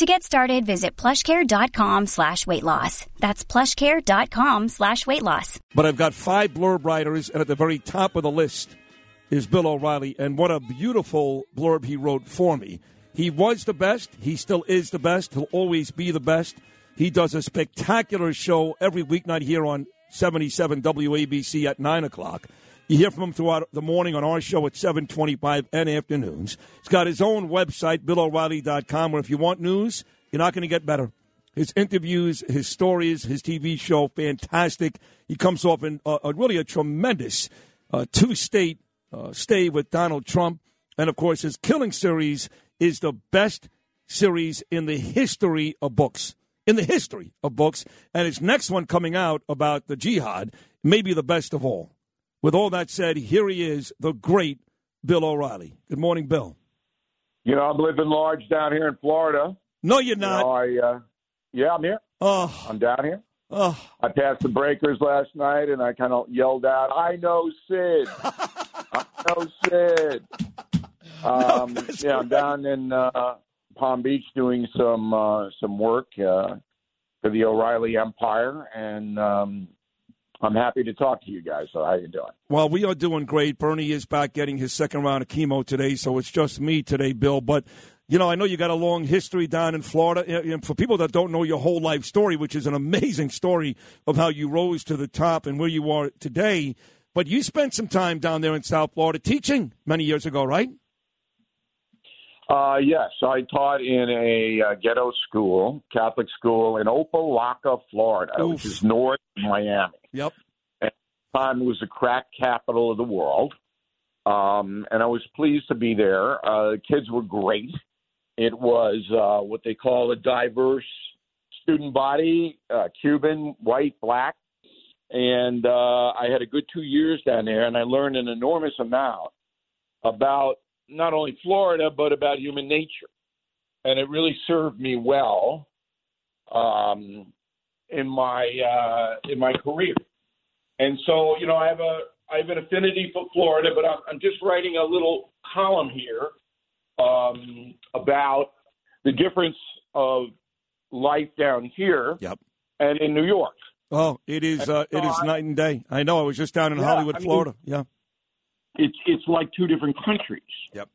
To get started, visit plushcare.com slash weight loss. That's plushcare.com slash weight loss. But I've got five blurb writers, and at the very top of the list is Bill O'Reilly. And what a beautiful blurb he wrote for me. He was the best. He still is the best. He'll always be the best. He does a spectacular show every weeknight here on 77 WABC at 9 o'clock. You hear from him throughout the morning on our show at 725 and afternoons. He's got his own website, BillO'Reilly.com, where if you want news, you're not going to get better. His interviews, his stories, his TV show, fantastic. He comes off in a, really a tremendous uh, two-state uh, stay with Donald Trump. And, of course, his Killing series is the best series in the history of books. In the history of books. And his next one coming out about the jihad may be the best of all. With all that said, here he is, the great Bill O'Reilly. Good morning, Bill. You know, I'm living large down here in Florida. No, you're not. You know, I, uh, yeah, I'm here. Oh. I'm down here. Oh. I passed the breakers last night, and I kind of yelled out, "I know Sid! I know Sid!" Um, no, yeah, I'm down in uh, Palm Beach doing some uh, some work uh, for the O'Reilly Empire, and um, I'm happy to talk to you guys. So how you doing? Well, we are doing great. Bernie is back getting his second round of chemo today, so it's just me today, Bill. But you know, I know you got a long history down in Florida. And for people that don't know your whole life story, which is an amazing story of how you rose to the top and where you are today, but you spent some time down there in South Florida teaching many years ago, right? Uh, yes, I taught in a uh, ghetto school, Catholic school in Opa-locka, Florida, Oof. which is north of Miami. Yep. At the time, it was the crack capital of the world, um, and I was pleased to be there. Uh, the kids were great. It was uh, what they call a diverse student body: uh, Cuban, white, black, and uh, I had a good two years down there, and I learned an enormous amount about not only Florida but about human nature, and it really served me well um, in my uh, in my career. And so, you know, I have a I have an affinity for Florida, but I'm, I'm just writing a little column here um, about the difference of life down here Yep. and in New York. Oh, it is. Uh, it is night and day. I know. I was just down in Yeah, Hollywood, I mean- Florida. Yeah. It's it's like two different countries. Yep.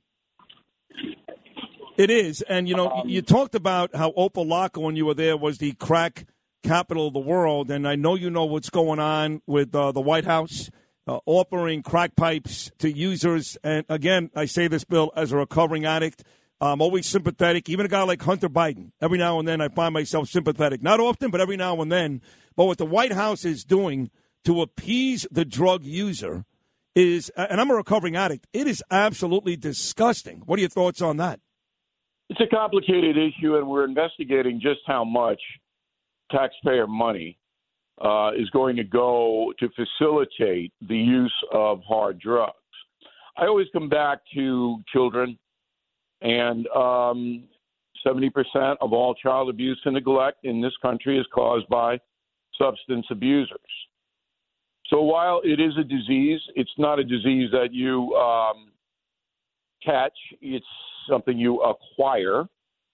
It is, and you know, Um, you talked about how Opa-locka when you were there was the crack capital of the world, and I know you know what's going on with uh, the White House uh, offering crack pipes to users. And again, I say this, Bill, as a recovering addict, I'm always sympathetic. Even a guy like Hunter Biden, every now and then I find myself sympathetic. Not often, but every now and then. But what the White House is doing to appease the drug user is, and I'm a recovering addict, it is absolutely disgusting. What are your thoughts on that? It's a complicated issue, and we're investigating just how much taxpayer money uh, is going to go to facilitate the use of hard drugs. I always come back to children, and um, 70% of all child abuse and neglect in this country is caused by substance abusers. So while it is a disease, it's not a disease that you um, catch. It's something you acquire.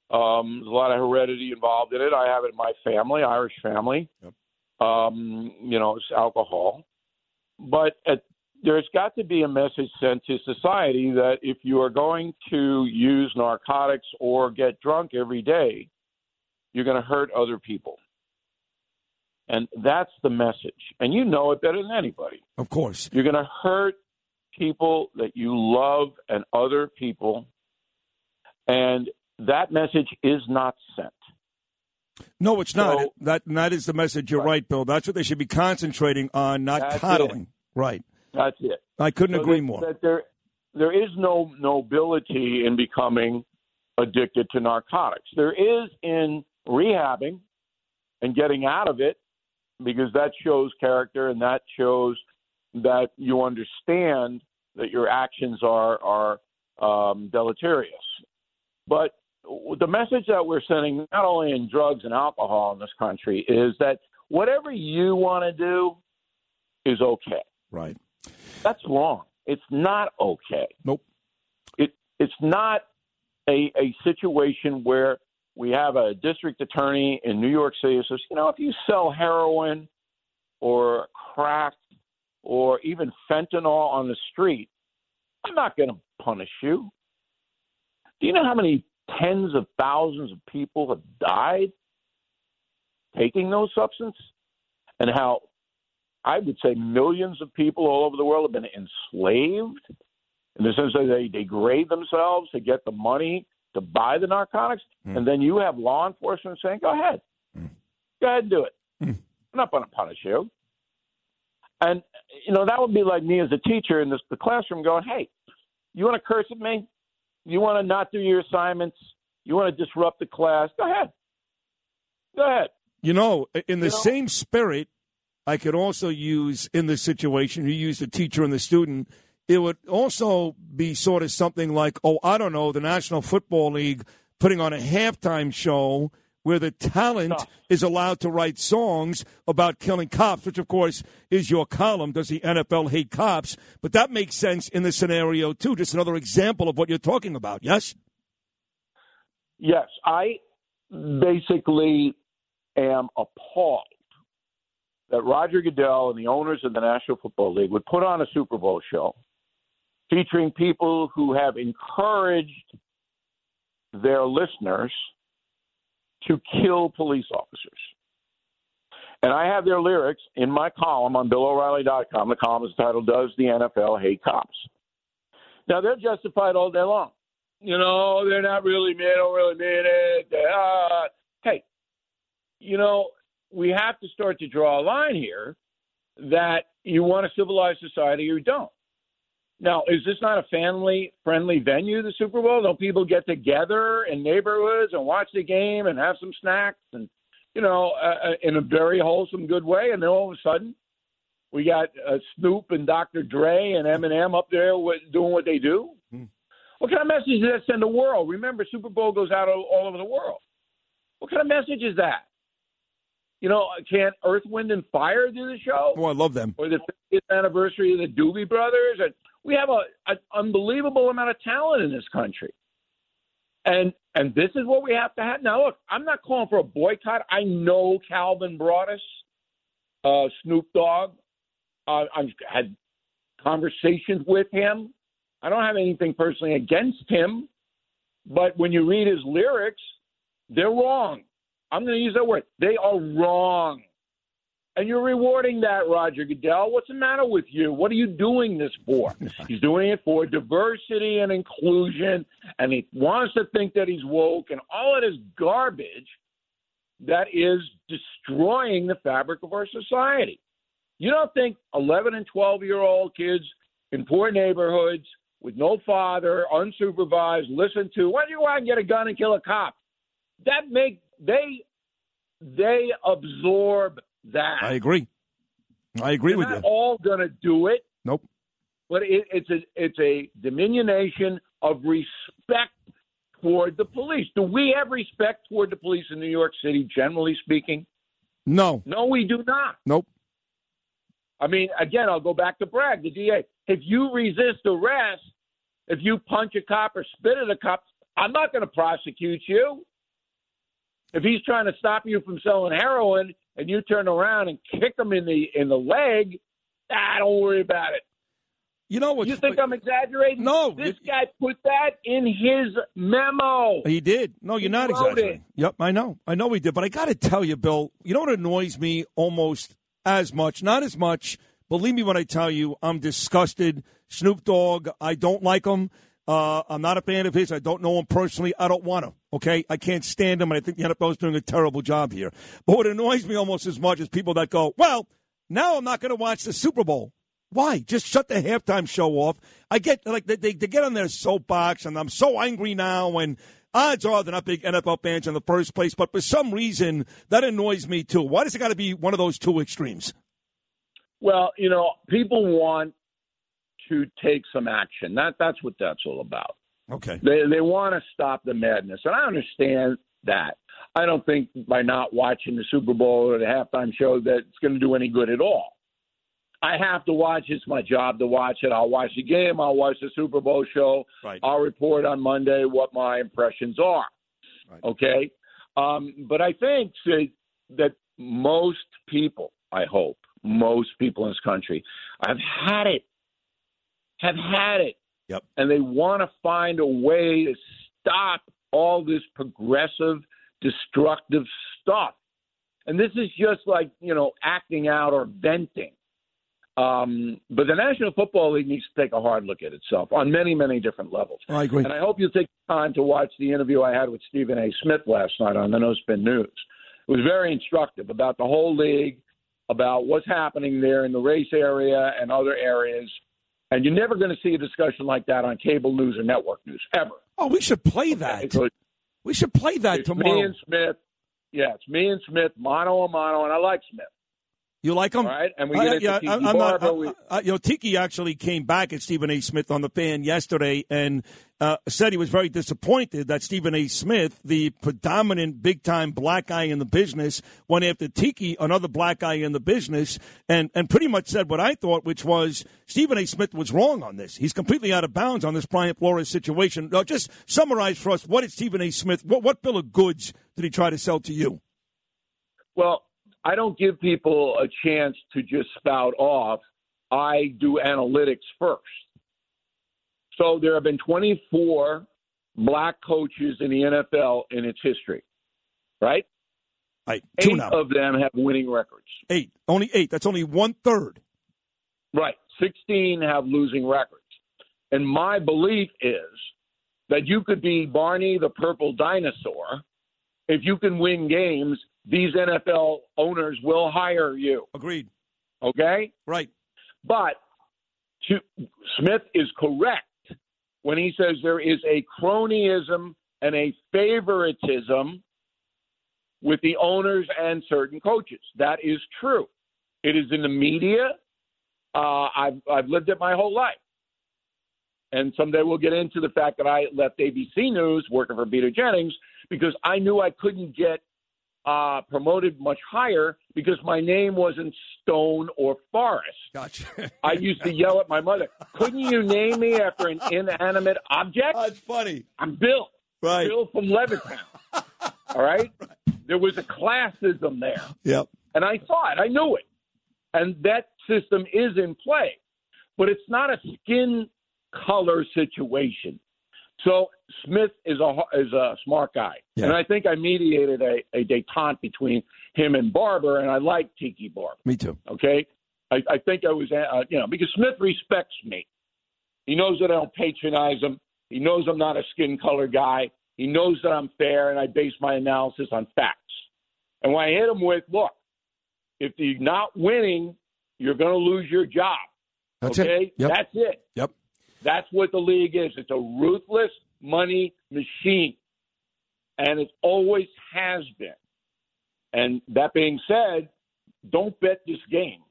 Um, there's a lot of heredity involved in it. I have it in my family, Irish family. Yep. Um, you know, it's alcohol. But at, there's got to be a message sent to society that if you are going to use narcotics or get drunk every day, you're going to hurt other people. And that's the message. And you know it better than anybody. Of course. You're going to hurt people that you love and other people. And that message is not sent. No, it's not. So- that that is the message. You're right. Right. Bill. That's what they should be concentrating on, not That's coddling. Right. That's it. I couldn't So agree that- more. That there, there is no nobility in becoming addicted to narcotics. There is in rehabbing and getting out of it because that shows character and that shows that you understand that your actions are are um, deleterious. But the message that we're sending, not only in drugs and alcohol in this country, is that whatever you want to do is okay. Right. That's wrong. It's not okay. Nope. It it's not a a situation where we have a district attorney in New York City who says, you know, if you sell heroin or crack or even fentanyl on the street, I'm not going to punish you. Do you know how many tens of thousands of people have died taking those substances? And how I would say millions of people all over the world have been enslaved in the sense that they degrade themselves to get the money to buy the narcotics, mm. and then you have law enforcement saying, "Go ahead, mm. go ahead and do it. Mm. I'm not going to punish you." And you know that would be like me as a teacher in this, the classroom going, "Hey, you want to curse at me? You want to not do your assignments? You want to disrupt the class? Go ahead. Go ahead." You know, in the you know? same spirit, I could also use in this situation. You use the teacher and the student it would also be sort of something like, oh, I don't know, the National Football League putting on a halftime show where the talent is allowed to write songs about killing cops, which of course is your column. Does the NFL hate cops? But that makes sense in the scenario too. Just another example of what you're talking about. Yes. Yes, I basically am appalled that Roger Goodell and the owners of the National Football League would put on a Super Bowl show featuring people who have encouraged their listeners to kill police officers. And I have their lyrics in my column on BillO'Reilly.com. The column is titled Does the NFL Hate Cops? Now, they're justified all day long. You know, they're not really, they don't really mean it. Uh, hey, you know, we have to start to draw a line here that you want a civilized society or you don't. Now, is this not a family friendly venue, the Super Bowl? Don't people get together in neighborhoods and watch the game and have some snacks and, you know, uh, uh in a very wholesome, good way? And then all of a sudden, we got uh, Snoop and Dr. Dre and Eminem up there doing what they do. Hmm. What kind of message does that send the world? Remember, Super Bowl goes out all, all over the world. What kind of message is that? You know, can't Earth, Wind, and Fire do the show? Oh, I love them. Or the 50th anniversary of the Doobie Brothers? And we have a, an unbelievable amount of talent in this country. And and this is what we have to have. Now, look, I'm not calling for a boycott. I know Calvin Broadus, uh, Snoop Dogg. Uh, I've had conversations with him. I don't have anything personally against him, but when you read his lyrics, they're wrong. I'm going to use that word. They are wrong. And you're rewarding that, Roger Goodell. What's the matter with you? What are you doing this for? he's doing it for diversity and inclusion, and he wants to think that he's woke, and all of this garbage that is destroying the fabric of our society. You don't think 11 and 12 year old kids in poor neighborhoods with no father, unsupervised, listen to, why do you want get a gun and kill a cop? That make they they absorb that. I agree. I agree They're with you. you. All going to do it. Nope. But it, it's a it's a diminution of respect toward the police. Do we have respect toward the police in New York City, generally speaking? No. No, we do not. Nope. I mean, again, I'll go back to Bragg, the DA. If you resist arrest, if you punch a cop or spit at a cop, I'm not going to prosecute you. If he's trying to stop you from selling heroin and you turn around and kick him in the in the leg, ah, don't worry about it. You know what? You think I'm exaggerating? No. This guy put that in his memo. He did. No, you're he not exaggerating. It. Yep, I know. I know he did. But I got to tell you, Bill, you know what annoys me almost as much? Not as much. Believe me when I tell you, I'm disgusted. Snoop Dogg, I don't like him. Uh, I'm not a fan of his. I don't know him personally. I don't want him. Okay, I can't stand him, and I think the NFL is doing a terrible job here. But what annoys me almost as much is people that go, "Well, now I'm not going to watch the Super Bowl." Why? Just shut the halftime show off. I get like they, they, they get on their soapbox, and I'm so angry now. And odds are they're not big NFL fans in the first place, but for some reason that annoys me too. Why does it got to be one of those two extremes? Well, you know, people want to take some action. That that's what that's all about. Okay. They they want to stop the madness, and I understand that. I don't think by not watching the Super Bowl or the halftime show that it's going to do any good at all. I have to watch. It's my job to watch it. I'll watch the game. I'll watch the Super Bowl show. Right. I'll report on Monday what my impressions are. Right. Okay. Um, but I think that, that most people, I hope, most people in this country have had it, have had it. Yep. And they want to find a way to stop all this progressive, destructive stuff. And this is just like, you know, acting out or venting. Um, but the National Football League needs to take a hard look at itself on many, many different levels. I agree. And I hope you take the time to watch the interview I had with Stephen A. Smith last night on the No Spin News. It was very instructive about the whole league, about what's happening there in the race area and other areas. And you're never going to see a discussion like that on cable news or network news, ever. Oh, we should play that. So we should play that it's tomorrow. me and Smith. Yeah, it's me and Smith, mano a mano, and I like Smith. You like him? All right, and we I- get yeah, Tiki I'm not- we- I- I- you know, Tiki actually came back at Stephen A. Smith on the fan yesterday and uh, said he was very disappointed that Stephen A. Smith, the predominant big time black guy in the business, went after Tiki, another black guy in the business, and, and pretty much said what I thought, which was Stephen A. Smith was wrong on this. He's completely out of bounds on this Brian Flores situation. Now, just summarize for us what did Stephen A. Smith, what, what bill of goods did he try to sell to you? Well, I don't give people a chance to just spout off. I do analytics first. So there have been 24 black coaches in the NFL in its history, right? Right, two Eight now. of them have winning records. Eight. Only eight. That's only one third. Right. 16 have losing records. And my belief is that you could be Barney the purple dinosaur. If you can win games, these NFL owners will hire you. Agreed. Okay? Right. But to, Smith is correct when he says there is a cronyism and a favoritism with the owners and certain coaches. That is true. It is in the media. Uh, I've, I've lived it my whole life. And someday we'll get into the fact that I left ABC News working for Peter Jennings because I knew I couldn't get uh, promoted much higher because my name wasn't Stone or Forrest. Gotcha. I used to yell at my mother, "Couldn't you name me after an inanimate object?" That's funny. I'm Bill, Right. Bill from Levittown. All right, there was a classism there, Yep. and I saw it. I knew it, and that system is in play, but it's not a skin color situation. So Smith is a is a smart guy, Yeah. and I think I mediated a, a detente between him and Barber, and I like Tiki Barber. Me too. Okay, I, I think I was, uh, you know, because Smith respects me. He knows that I don't patronize him. He knows I'm not a skin color guy. He knows that I'm fair, and I base my analysis on facts. And when I hit him with, look, if you're not winning, you're going to lose your job. That's okay, it. Yep. that's it. Yep. That's what the league is. It's a ruthless money machine, and it always has been. And that being said, don't bet this game.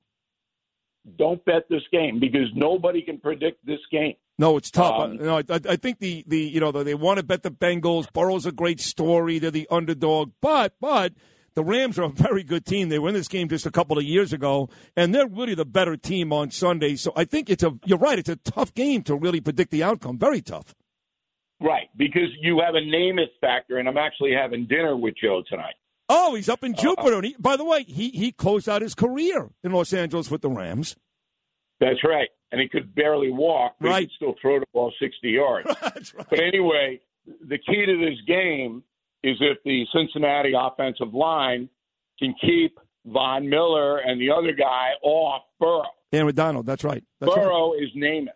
Don't bet this game because nobody can predict this game. No, it's tough. Um, I, no, I, I think the, the you know they want to bet the Bengals. Burrow's a great story. They're the underdog, but but the Rams are a very good team. They won this game just a couple of years ago, and they're really the better team on Sunday. So I think it's a you're right. It's a tough game to really predict the outcome. Very tough. Right, because you have a Namath factor, and I'm actually having dinner with Joe tonight. Oh, he's up in uh-huh. Jupiter. And he, by the way, he he closed out his career in Los Angeles with the Rams. That's right. And he could barely walk, but Right. he could still throw the ball 60 yards. Right. But anyway, the key to this game is if the Cincinnati offensive line can keep Von Miller and the other guy off Burrow. Aaron Donald. That's right. That's right. Burrow is naming.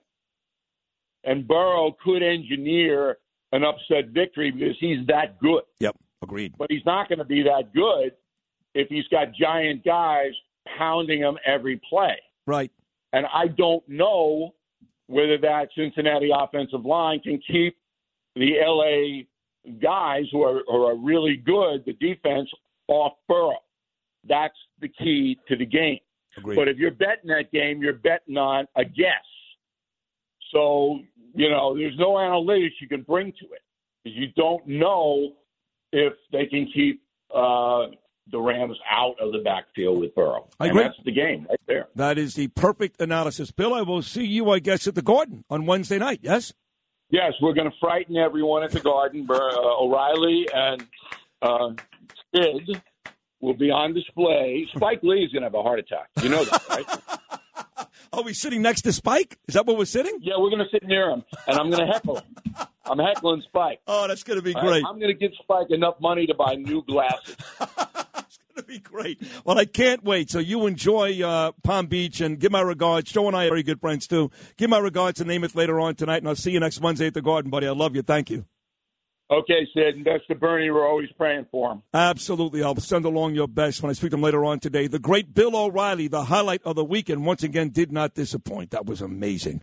And Burrow could engineer an upset victory because he's that good. Yep. Agreed. But he's not going to be that good if he's got giant guys pounding him every play. Right. And I don't know whether that Cincinnati offensive line can keep the LA guys who are, who are really good, the defense off Burrow. That's the key to the game. Agreed. But if you're betting that game, you're betting on a guess. So, you know, there's no analytics you can bring to it you don't know if they can keep uh, the Rams out of the backfield with Burrow. I and agree. that's the game right there. That is the perfect analysis. Bill, I will see you, I guess, at the Garden on Wednesday night, yes? Yes, we're going to frighten everyone at the Garden. Uh, O'Reilly and uh, Sid will be on display. Spike Lee is going to have a heart attack. You know that, right? Are we sitting next to Spike? Is that where we're sitting? yeah, we're going to sit near him, and I'm going to heckle him. I'm heckling Spike. Oh, that's going to be great. I'm going to give Spike enough money to buy new glasses. going to be great. Well, I can't wait. So you enjoy uh, Palm Beach and give my regards. Joe and I are very good friends, too. Give my regards to Namath later on tonight, and I'll see you next Wednesday at the Garden, buddy. I love you. Thank you. Okay, Sid, and that's to Bernie. We're always praying for him. Absolutely. I'll send along your best when I speak to him later on today. The great Bill O'Reilly, the highlight of the weekend, once again did not disappoint. That was amazing.